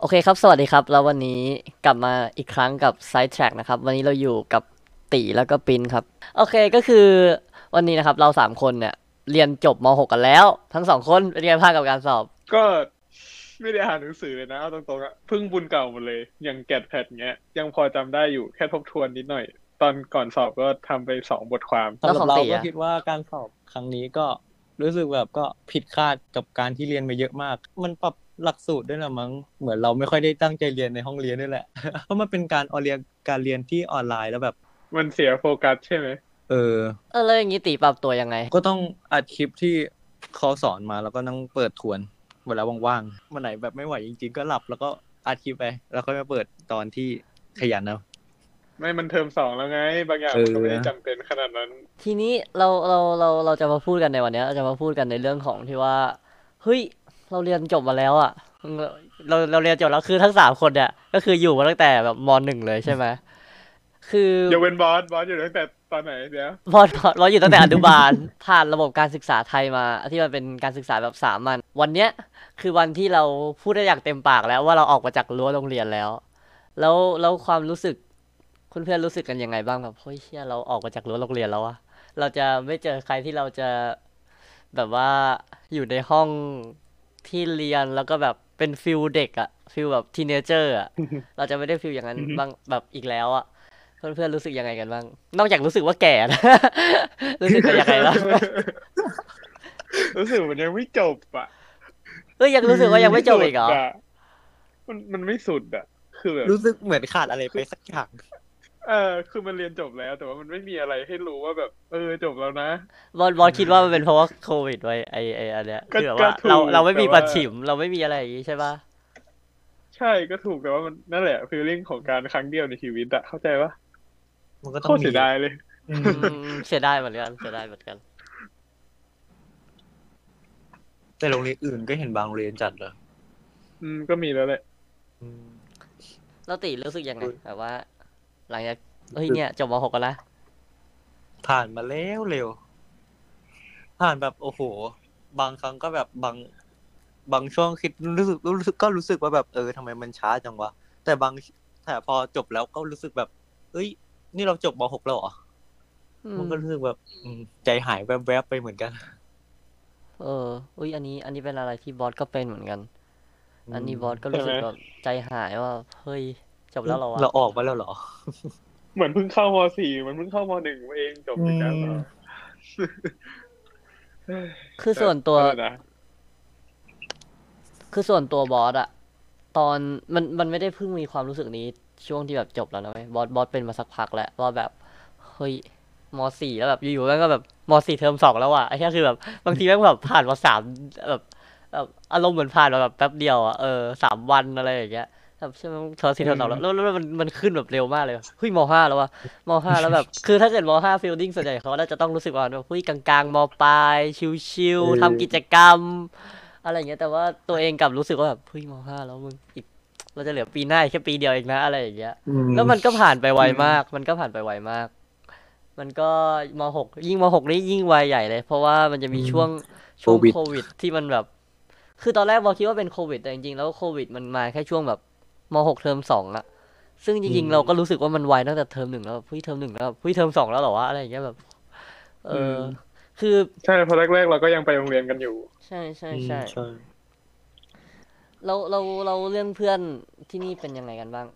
โอเคครับ สวัสดีครับ แล้ววันนี้กลับมาอีกครั้งกับ Side Track นะครับ วันนี้เราอยู่กับตีแล้วก็ปินครับ โอเคก็คือวันนี้นะครับ เราสามคนเนี่ย เรียนจบม .6 กันแล้ว ทั้งสองคนเป็นไงบ้างกับการสอบ ก็ไม่ได้อ่านหนังสือเลยนะเอาตรงๆอะเพิ่งบุญเก่าหมดเลย อย่างแกดแพดเงี้ย ยังพอจำได้อยู่แค่ทบทวนนิดหน่อย ตอนก่อนสอบก็ทำไปสองบทความ แล้วสำหขรัอบงเราตีก็อะ คิดว่าการสอบครั้งนี้ก็รู้สึกแบบก็ผิดคาดกับการที่เรียนมาเยอะมาก มันปรับ หลักสูตรด้วยละมั้งเหมือนเราไม่ค่อยได้ตั้งใจเรียนในห้องเรียนด้วยแหละ เพราะมันเป็นการออนเรียนการเรียนที่ออนไลน์แล้วแบบ มันเสียโฟกัสใช่ไหมเออเออแล้วอย่างนี้ตีปรับตัวยังไง ก็ต้องอัดคลิปที่เขาสอนมาแล้วก็นั่งเปิดทวนเวลาว่างๆวันไหนแบบไม่ไหวจริง ๆ ก็หลับแล้วก็อัดคลิปไป แล้วก็มาเปิดตอนที่ขยันเอาไม่มันเทอมสองแล้วไง บางอย่างเออมันก็ไม่ได้จำเป็นขนาดนั้น ทีนี้เราเราเราเราจะมาพูดกันในวันเนี้ยเราจะมาพูดกันในเรื่องของที่ว่าเฮ้ย เราเรียนจบมาแล้วอะเราเราเรียนจบแล้วคือทั้งสามคนเนี่ยก็คืออยู่มาตั้งแต่แบบมหนึ่งเลยใช่ไหมคือยกเว้นบอสบอสอยู่ตั้งแต่ตอนไหนเดี๋ยวบอลบอลอยู่ตั้งแต่อนุบาลผ่านระบบการศึกษาไทยมา ที่มันเป็นการศึกษาแบบสามัญวันเนี้ยคือวันที่เราพูดได้อย่างเต็มปากแล้วว่าเราออกมาจากรั้วโรงเรียนแล้ว แล้วแล้วความรู้สึกคุณเพื่อนรู้สึกกันยังไงบ้างแบบเฮ้ยเชี่ยเราออกมาจากรั้วโรงเรียนแล้วอะเราจะไม่เจอใครที่เราจะแบบว่าอยู่ในห้อง ที่เรียนแล้วก็แบบเป็น feel เด็กอะ feel แบบ teenager อะเราจะไม่ได้ feel อย่างนั้นบ้างแบบอีกแล้วอะเพื่อนๆรู้สึกยังไงกันบ้าง นอกจากรู้สึกว่าแก่นะรู้สึกกันยังไงบ้างรู้สึกมันยังไม่จบอะเอ้ยยังรู้สึกว่ายังไม่จบอีกเหรอสุดะมันมันไม่สุดอะ คือแบบรู้สึกเหมือนขาดอะไรไปสักอย่าง เออคือมันเรียนจบแล้ว แต่ว่ามันไม่มีอะไรให้รู้ว่าแบบ เออจบแล้วนะบอลบอลคิดว่ามันเป็นเพราะว่าโควิดไว้ไอไออันเนี้ยก็คือแบบก็ว่าถูกเราเราไม่มีแต่ว่าปัดฉิมเราไม่มีอะไรอย่างงี้ใช่ปะใช่ก็ถูกแต่ว่ามันนั่นแหละฟีลลิ่งของการครั้งเดียวในชีวิตอะเข้าใจปะมันก็ต้โคองตรมีเสียดายเลยอืมอืมเสียดายเหมือนกันเสียดายเหมือนกัน แต่โรงเรียนอื่นก็เห็นบางโรงเรียนจัดเลยอืมก็มีแล้วแหละแล้วติรู้สึกยังไงเออแบบว่า หลังจาก เฮ้ยเนี่ยจบมหกกันละผ่านมาแล้วเร็ว ผ่านแบบโอ้โห บางครั้งก็แบบบาง บางช่วงคิดรู้สึกรู้สึกก็รู้สึกว่าแบบเออทำไมมันช้าจังวะแต่บางแต่พอจบแล้วก็รู้สึกแบบ เอ้ย นี่เราจบมหกแล้วเหรออืมมันก็รู้สึกแบบอืมใจหายแวบๆไปเหมือนกัน เอออุ้ยอันนี้ อันนี้เป็นอะไรที่บอสก็เป็นเหมือนกัน อันนี้บอสก็รู้สึกใช่ไหมแบบใจหายว่าเฮ้ยจบแล้วเหรอวะเราออกมาแล้วเหรอ เหมือนเพิ่งเข้ามสี่มันเพิ่งเข้ามหนึ่งเองจบไปแล้วอืมคือส่วนตัวเออนะคือส่วนตัวบอสอะตอนมันมันไม่ได้เพิ่งมีความรู้สึกนี้ ช่วงที่แบบจบแล้วนะเว้ยบอสบอสเห็นมาสักพักแล้วว่าแบบเฮ้ยมสี่แล้วแบบอยู่ๆแม่งก็แบบมสี่เทอมสองแล้วอะไอ้แค่คือแบบบางทีแม่งแบบผ่านมาสามแบบแบบอารมณ์เหมือนผ่านมาแบบแป๊บเดียวอะเออสามวันอะไรอย่างเงี้ย แบบใช่ไหมเทอมสี่เทอมสองแล้วแล้วแล้วมันมันขึ้นแบบเร็วมากเลยเฮ้ยมห้าแล้ววะมห้าแล้วแบบ คือถ้าเกิดมห้า feeling ส่วนใหญ่เขาน่าจะต้องรู้สึกว่าแบบเฮ้ยกลางๆมปลายชิวเออๆทำกิจกรรม อะไรอย่างเงี้ยแต่ว่าตัวเองกลับรู้สึกว่าแบบเฮ้ยมห้าแล้วมึงอีกเราจะเหลือปีหน้าอีกแค่ปีเดียวเองนะอะไรอย่างเงี้ยแล้วมันก็ผ่านไปไวมาก มันก็ผ่านไปไวมาก มันก็มหกยิ่งมหกนี่ยิ่งวัยใหญ่เลย เพราะว่ามันจะมีอืมช่วงช่วงโควิดโควิดที่มันแบบ คือตอนแรกบอคิดว่าเป็นโควิดแต่จริงๆแล้วโควิดมันมาแค่ช่วงแบบ มหกเทอมสองอะซึ่งจริงๆเราก็รู้สึกว่ามันไวตั้งแต่เทอมหนึ่งแล้วแบบเฮ้ยเทอมหนึ่งแล้วแบบเฮ้ยเทอมสองแล้วเหรอวะอะไรอย่างเงี้ยแบบ เอออคือใช่เพราะแรกๆเราก็ยังไปโรงเรียนกันอยู่ ใช่ใช่อืมใช่ใช่เราเราเราเรื่องเพื่อนที่นี่เป็นยังไงกันบ้าง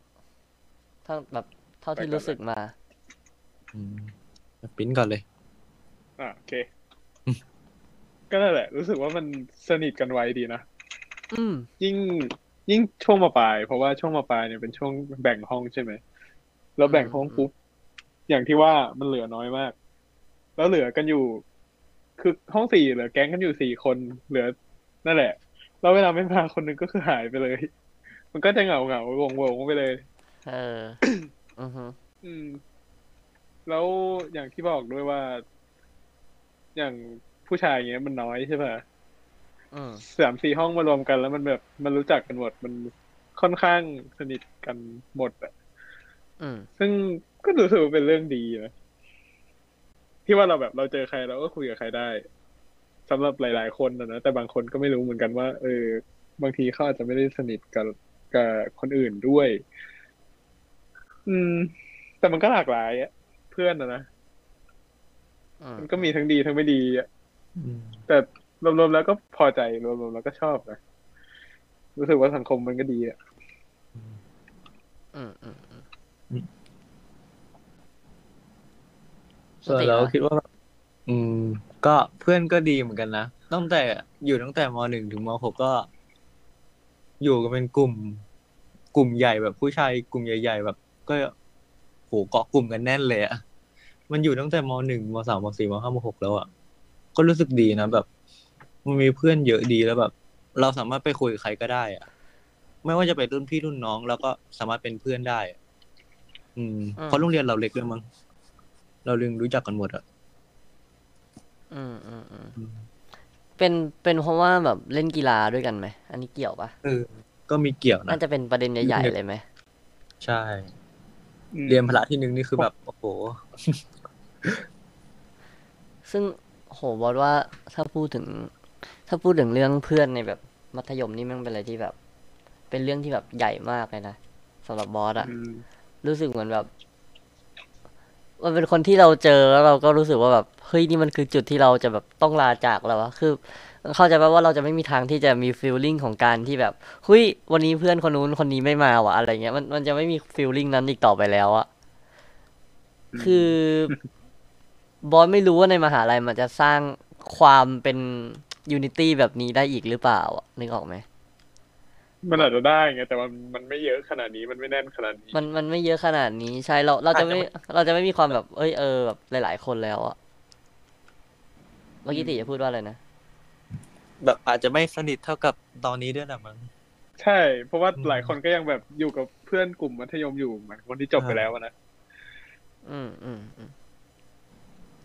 เท่าแบบเท่าที่ไปก่อนรู้สึกมาอืมปิ้นก่อนเลยอะโอเค ก็นั่นแหละ รู้สึกว่ามันสนิทกันไวดีนะอืมยิ่ง ยิ่งช่วงมาปลาย เพราะว่าช่วงมาปลายเนี่ยเป็นช่วงแบ่งห้องใช่ไหมแล้วแบ่งห้องปุ๊บอย่างที่ว่ามันเหลือน้อยมาก แล้วเหลือกันอยู่ คือห้องสี่เหลือแก๊งกันอยู่สี่คนเหลือ นั่นแหละ แล้วเวลาไม่มาคนหนึงก็คือหายไปเลย มันก็จะเหงาเหงาวงวงๆไปเลย เอออือฮึอืม แล้วอย่างที่บอกด้วยว่า อย่างผู้ชายอย่างเงี้ยมันน้อยใช่ป่ะอืม สามสี่ห้องมารวมกันแล้วมันแบบมันรู้จักกันหมดมันค่อนข้างสนิทกันหมดอะอืมซึ่งก็รู้สึกว่าเป็นเรื่องดีนะที่ว่าเราแบบเราเจอใครเราก็คุยกับใครได้สำหรับหลาย ๆ คนนะนะแต่บางคนก็ไม่รู้เหมือนกันว่า เออ บางทีเขาอาจจะไม่ได้สนิทกับกับคนอื่นด้วย อืม แต่มันก็หลากหลายอะเพื่อนอะนะอืมมันก็มีทั้งดีทั้งไม่ดีอะอืมแต่ รวมๆแล้วก็พอใจรวมๆแล้วก็ชอบนะรู้สึกว่าสังคมมันก็ดีอะอืมอืมอืมส่วนปกติเราอะคิดว่าแบบอืม ก็เพื่อนก็ดีเหมือนกันนะตั้งแต่อยู่ตั้งแต่มหนึ่งถึงมหกก็ อยู่กันเป็นกลุ่ม กลุ่มใหญ่แบบผู้ชายกลุ่มใหญ่ ๆ แบบ ก็โหเกาะกลุ่มกันแน่นเลยอะมันอยู่ตั้งแต่มหนึ่งมสามมสี่มห้ามหกแล้วอะก็รู้สึกดีนะแบบ มันมีเพื่อนเยอะดีแล้วแบบ เราสามารถไปคุยกับใครก็ได้อะไม่ว่าจะเป็นรุ่นพี่รุ่นน้อง แล้วก็สามารถเป็นเพื่อนได้อะอืมเพราะโรงเรียนเราเล็กด้วยมั้งเราลึงรู้จักกันหมดอะอืมอืมอืม เป็นเป็นเพราะว่าแบบเล่นกีฬาด้วยกันไหม อันนี้เกี่ยวปะเออ ก็มีเกี่ยวนะ น่าจะเป็นประเด็นใหญ่ ๆ เลยไหมใช่ อืมเรียนพละที่หนึ่งนี่คือแบบโอ้โห ซึ่งโหบอสว่าถ้าพูดถึง ถ้าพูดถึงเรื่องเพื่อนในแบบมัธยมนี่มันเป็นอะไรที่แบบ เป็นเรื่องที่แบบใหญ่มากเลยนะสำหรับบอสอะอืมรู้สึกเหมือนแบบ มันเป็นคนที่เราเจอแล้วเราก็รู้สึกว่าแบบเฮ้ยนี่มันคือจุดที่เราจะแบบต้องลาจากแล้วอะคือ เข้าใจป่ะว่าเราจะไม่มีทางที่จะมีฟีลลิ่งของการที่แบบเฮ้ยวันนี้เพื่อนคนนู้นคนนี้ไม่มาว่ะอะไรเงี้ยมันมันจะไม่มีฟีลลิ่งนั้นอีกต่อไปแล้วอะคือบอสไม่รู้ว่าในมหาลัยมันจะสร้างความเป็น unity แบบนี้ได้อีกหรือเปล่าอะนึกออกไหมมันอาจจะได้ไงแต่มันมันไม่เยอะขนาดนี้มันไม่แน่นขนาดนี้ มันมันไม่เยอะขนาดนี้ใช่เราเราจะไม่อาจจะไม่เราจะไม่มีความแบบ เอ้ยเออแบบหลาย ๆ คนแล้วอะเมื่อกี้ติจะพูดว่าอะไรนะแบบอาจจะไม่สนิทเท่ากับตอนนี้ด้วยนะมั้งใช่ เพราะว่าอืมหลายคนก็ยังแบบอยู่กับเพื่อนกลุ่มมัธยมอยู่เหมือนคนที่จบไปแล้วอะนะอืมอืม